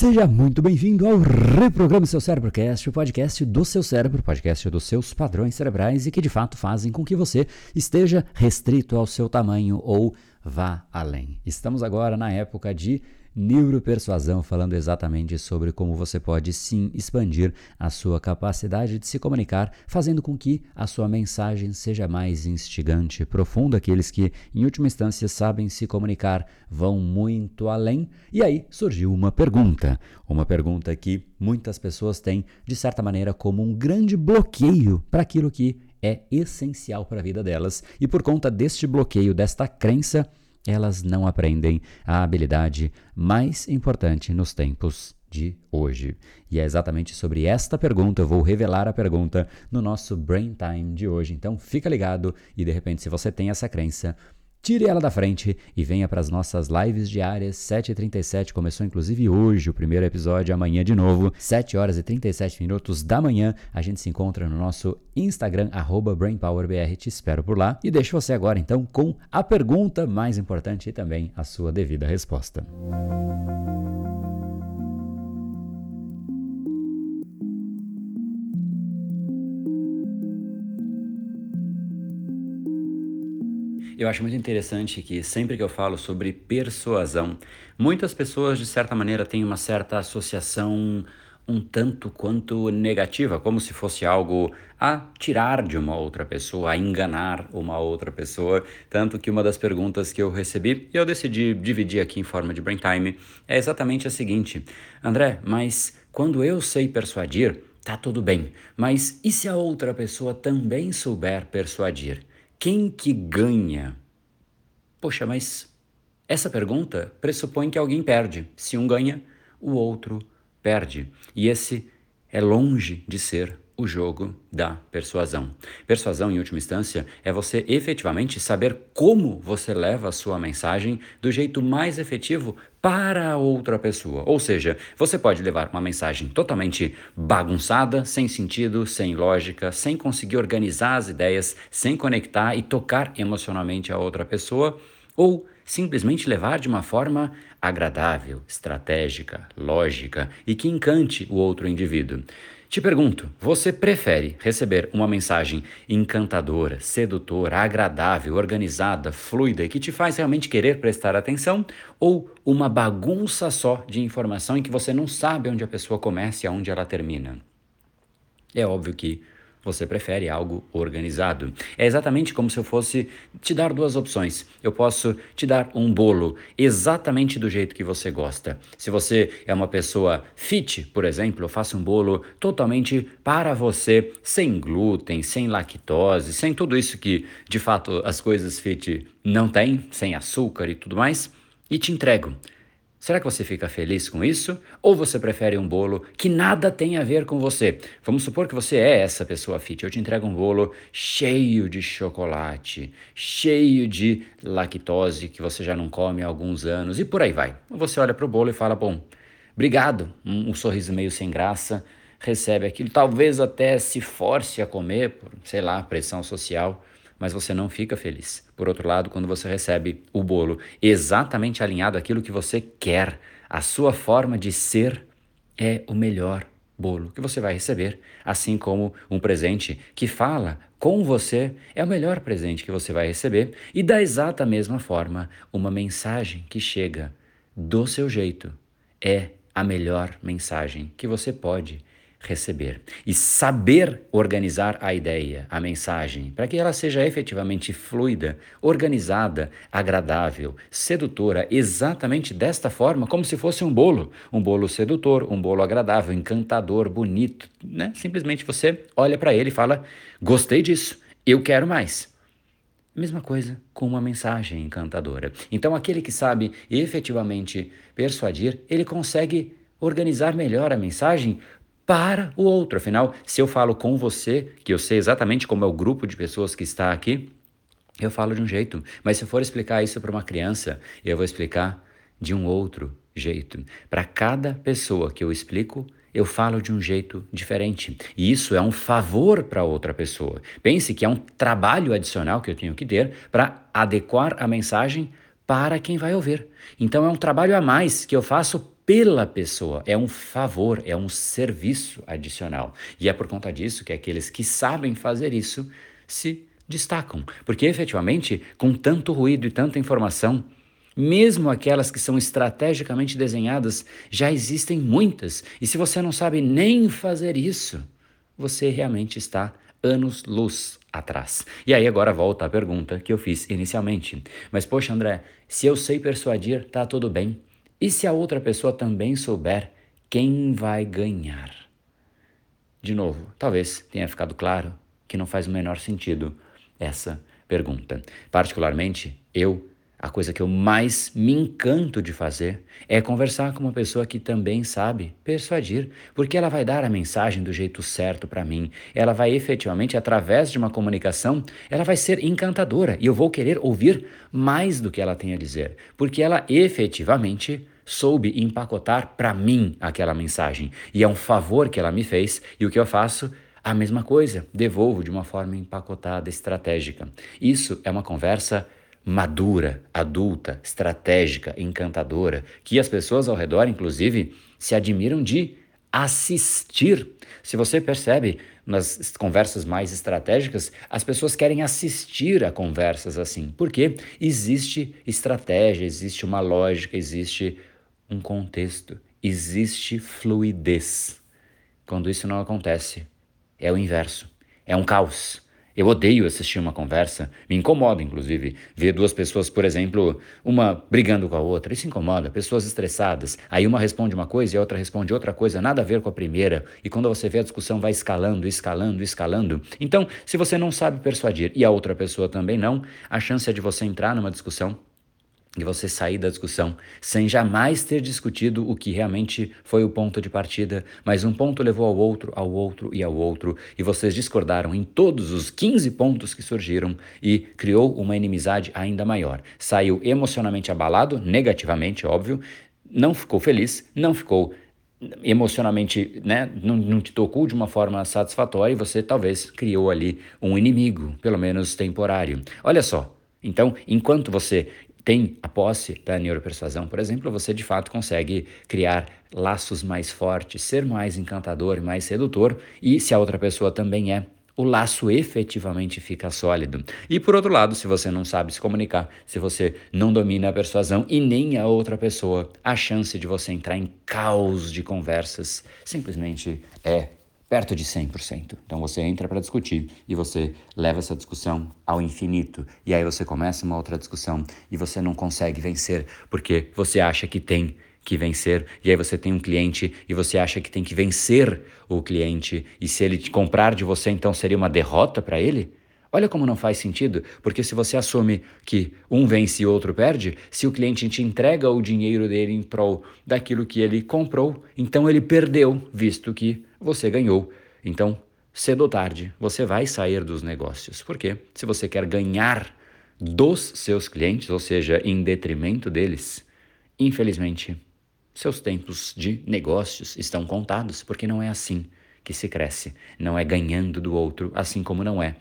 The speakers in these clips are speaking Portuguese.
Seja muito bem-vindo ao Reprograme Seu Cérebrocast, o podcast do seu cérebro, podcast dos seus padrões cerebrais e que de fato fazem com que você esteja restrito ao seu tamanho ou vá além. Estamos agora na época de Neuropersuasão, falando exatamente sobre como você pode sim expandir a sua capacidade de se comunicar, fazendo com que a sua mensagem seja mais instigante, profunda. Aqueles que, em última instância, sabem se comunicar vão muito além. E aí surgiu uma pergunta, uma pergunta que muitas pessoas têm, de certa maneira, como um grande bloqueio para aquilo que é essencial para a vida delas. E por conta deste bloqueio, desta crença, elas não aprendem a habilidade mais importante nos tempos de hoje. E é exatamente sobre esta pergunta, eu vou revelar a pergunta no nosso Brain Time de hoje. Então fica ligado e de repente, se você tem essa crença, Tire ela da frente e venha para as nossas lives diárias, 7h37. Começou inclusive hoje o primeiro episódio, amanhã de novo, 7 horas e 37 minutos da manhã. A gente se encontra no nosso Instagram, BrainPowerBR. Te espero por lá. E deixo você agora então com a pergunta mais importante e também a sua devida resposta. Eu acho muito interessante que sempre que eu falo sobre persuasão, muitas pessoas de certa maneira têm uma certa associação um tanto quanto negativa, como se fosse algo a tirar de uma outra pessoa, a enganar uma outra pessoa. Tanto que uma das perguntas que eu recebi, e eu decidi dividir aqui em forma de brain time, é exatamente a seguinte: André, mas quando eu sei persuadir, tá tudo bem, mas e se a outra pessoa também souber persuadir? Quem que ganha? Poxa, mas essa pergunta pressupõe que alguém perde. Se um ganha, o outro perde. E esse é longe de ser o jogo da persuasão. Persuasão, em última instância, é você efetivamente saber como você leva a sua mensagem do jeito mais efetivo para outra pessoa. Ou seja, você pode levar uma mensagem totalmente bagunçada, sem sentido, sem lógica, sem conseguir organizar as ideias, sem conectar e tocar emocionalmente a outra pessoa, ou simplesmente levar de uma forma agradável, estratégica, lógica e que encante o outro indivíduo. Te pergunto, você prefere receber uma mensagem encantadora, sedutora, agradável, organizada, fluida e que te faz realmente querer prestar atenção ou uma bagunça só de informação em que você não sabe onde a pessoa começa e aonde ela termina? É óbvio que você prefere algo organizado. É exatamente como se eu fosse te dar duas opções. Eu posso te dar um bolo exatamente do jeito que você gosta. Se você é uma pessoa fit, por exemplo, eu faço um bolo totalmente para você, sem glúten, sem lactose, sem tudo isso que de fato as coisas fit não têm, sem açúcar e tudo mais, e te entrego. Será que você fica feliz com isso? Ou você prefere um bolo que nada tem a ver com você? Vamos supor que você é essa pessoa fit. Eu te entrego um bolo cheio de chocolate, cheio de lactose que você já não come há alguns anos e por aí vai. Você olha para o bolo e fala: Bom, obrigado. Um, um sorriso meio sem graça, recebe aquilo. Talvez até se force a comer, sei lá, pressão social mas você não fica feliz. Por outro lado, quando você recebe o bolo exatamente alinhado àquilo que você quer, a sua forma de ser é o melhor bolo que você vai receber, assim como um presente que fala com você é o melhor presente que você vai receber, e da exata mesma forma, uma mensagem que chega do seu jeito é a melhor mensagem que você pode receber e saber organizar a ideia, a mensagem, para que ela seja efetivamente fluida, organizada, agradável, sedutora, exatamente desta forma, como se fosse um bolo, um bolo sedutor, um bolo agradável, encantador, bonito, né? Simplesmente você olha para ele e fala: "Gostei disso, eu quero mais". Mesma coisa com uma mensagem encantadora. Então, aquele que sabe efetivamente persuadir, ele consegue organizar melhor a mensagem para o outro. Afinal, se eu falo com você, que eu sei exatamente como é o grupo de pessoas que está aqui, eu falo de um jeito. Mas se eu for explicar isso para uma criança, eu vou explicar de um outro jeito. Para cada pessoa que eu explico, eu falo de um jeito diferente. E isso é um favor para outra pessoa. Pense que é um trabalho adicional que eu tenho que ter para adequar a mensagem para quem vai ouvir. Então é um trabalho a mais que eu faço pela pessoa, é um favor, é um serviço adicional. E é por conta disso que aqueles que sabem fazer isso se destacam, porque efetivamente, com tanto ruído e tanta informação, mesmo aquelas que são estrategicamente desenhadas, já existem muitas. E se você não sabe nem fazer isso, você realmente está anos-luz atrás. E aí agora volta a pergunta que eu fiz inicialmente. Mas poxa, André, se eu sei persuadir, tá tudo bem. E se a outra pessoa também souber, quem vai ganhar? De novo, talvez tenha ficado claro que não faz o menor sentido essa pergunta. Particularmente, eu a coisa que eu mais me encanto de fazer é conversar com uma pessoa que também sabe persuadir, porque ela vai dar a mensagem do jeito certo para mim. Ela vai efetivamente, através de uma comunicação, ela vai ser encantadora e eu vou querer ouvir mais do que ela tem a dizer, porque ela efetivamente soube empacotar para mim aquela mensagem. E é um favor que ela me fez e o que eu faço a mesma coisa, devolvo de uma forma empacotada, estratégica. Isso é uma conversa madura, adulta, estratégica, encantadora, que as pessoas ao redor, inclusive, se admiram de assistir. Se você percebe nas conversas mais estratégicas, as pessoas querem assistir a conversas assim, porque existe estratégia, existe uma lógica, existe um contexto, existe fluidez. Quando isso não acontece, é o inverso, é um caos eu odeio assistir uma conversa, me incomoda, inclusive, ver duas pessoas, por exemplo, uma brigando com a outra. Isso incomoda, pessoas estressadas. Aí uma responde uma coisa e a outra responde outra coisa, nada a ver com a primeira. E quando você vê a discussão vai escalando, escalando, escalando. Então, se você não sabe persuadir e a outra pessoa também não, a chance é de você entrar numa discussão e você sair da discussão sem jamais ter discutido o que realmente foi o ponto de partida, mas um ponto levou ao outro, ao outro e ao outro, e vocês discordaram em todos os 15 pontos que surgiram e criou uma inimizade ainda maior. Saiu emocionalmente abalado, negativamente, óbvio, não ficou feliz, não ficou emocionalmente, né, não, não te tocou de uma forma satisfatória e você talvez criou ali um inimigo, pelo menos temporário. Olha só, então, enquanto você tem a posse da neuropersuasão, por exemplo, você de fato consegue criar laços mais fortes, ser mais encantador mais sedutor, e se a outra pessoa também é, o laço efetivamente fica sólido. E por outro lado, se você não sabe se comunicar, se você não domina a persuasão e nem a outra pessoa, a chance de você entrar em caos de conversas simplesmente é perto de 100%. Então você entra para discutir e você leva essa discussão ao infinito. E aí você começa uma outra discussão e você não consegue vencer porque você acha que tem que vencer. E aí você tem um cliente e você acha que tem que vencer o cliente. E se ele te comprar de você, então seria uma derrota para ele? Olha como não faz sentido, porque se você assume que um vence e outro perde, se o cliente te entrega o dinheiro dele em prol daquilo que ele comprou, então ele perdeu, visto que você ganhou. Então, cedo ou tarde, você vai sair dos negócios. Porque se você quer ganhar dos seus clientes, ou seja, em detrimento deles, infelizmente, seus tempos de negócios estão contados, porque não é assim que se cresce, não é ganhando do outro, assim como não é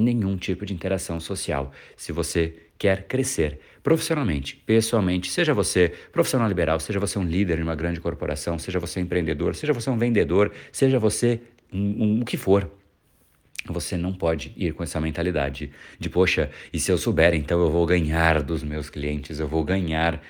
nenhum tipo de interação social. Se você quer crescer profissionalmente, pessoalmente, seja você profissional liberal, seja você um líder em uma grande corporação, seja você empreendedor, seja você um vendedor, seja você um, um, o que for, você não pode ir com essa mentalidade de, poxa, e se eu souber, então eu vou ganhar dos meus clientes, eu vou ganhar.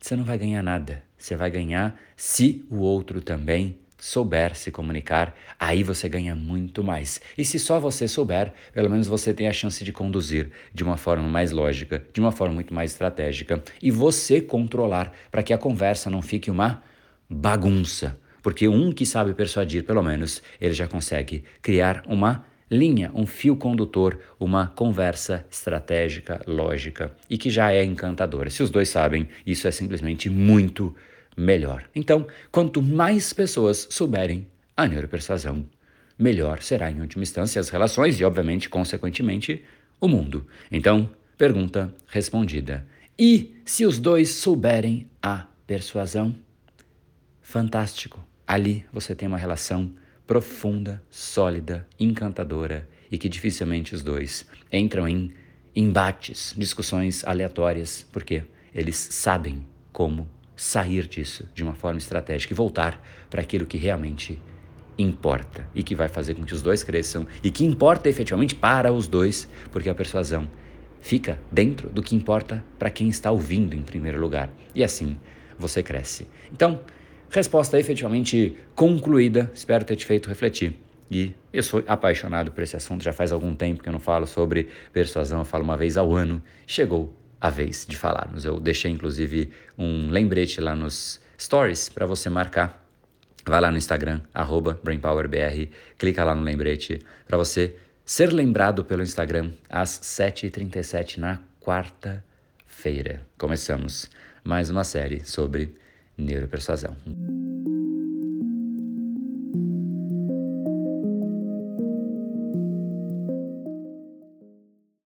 Você não vai ganhar nada. Você vai ganhar se o outro também souber se comunicar, aí você ganha muito mais. E se só você souber, pelo menos você tem a chance de conduzir de uma forma mais lógica, de uma forma muito mais estratégica e você controlar para que a conversa não fique uma bagunça. Porque um que sabe persuadir, pelo menos, ele já consegue criar uma linha, um fio condutor, uma conversa estratégica, lógica e que já é encantadora. Se os dois sabem, isso é simplesmente muito melhor. Então, quanto mais pessoas souberem a neuropersuasão, melhor será em última instância as relações e, obviamente, consequentemente, o mundo. Então, pergunta respondida. E se os dois souberem a persuasão? Fantástico. Ali você tem uma relação profunda, sólida, encantadora e que dificilmente os dois entram em embates, discussões aleatórias, porque eles sabem como sair disso de uma forma estratégica e voltar para aquilo que realmente importa e que vai fazer com que os dois cresçam e que importa efetivamente para os dois, porque a persuasão fica dentro do que importa para quem está ouvindo em primeiro lugar. E assim você cresce. Então, resposta efetivamente concluída. Espero ter te feito refletir. E eu sou apaixonado por esse assunto, já faz algum tempo que eu não falo sobre persuasão, eu falo uma vez ao ano. Chegou a vez de falarmos. Eu deixei inclusive um lembrete lá nos stories para você marcar. Vai lá no Instagram, BrainPowerBR, clica lá no lembrete para você ser lembrado pelo Instagram às 7h37 na quarta-feira. Começamos mais uma série sobre neuropersuasão.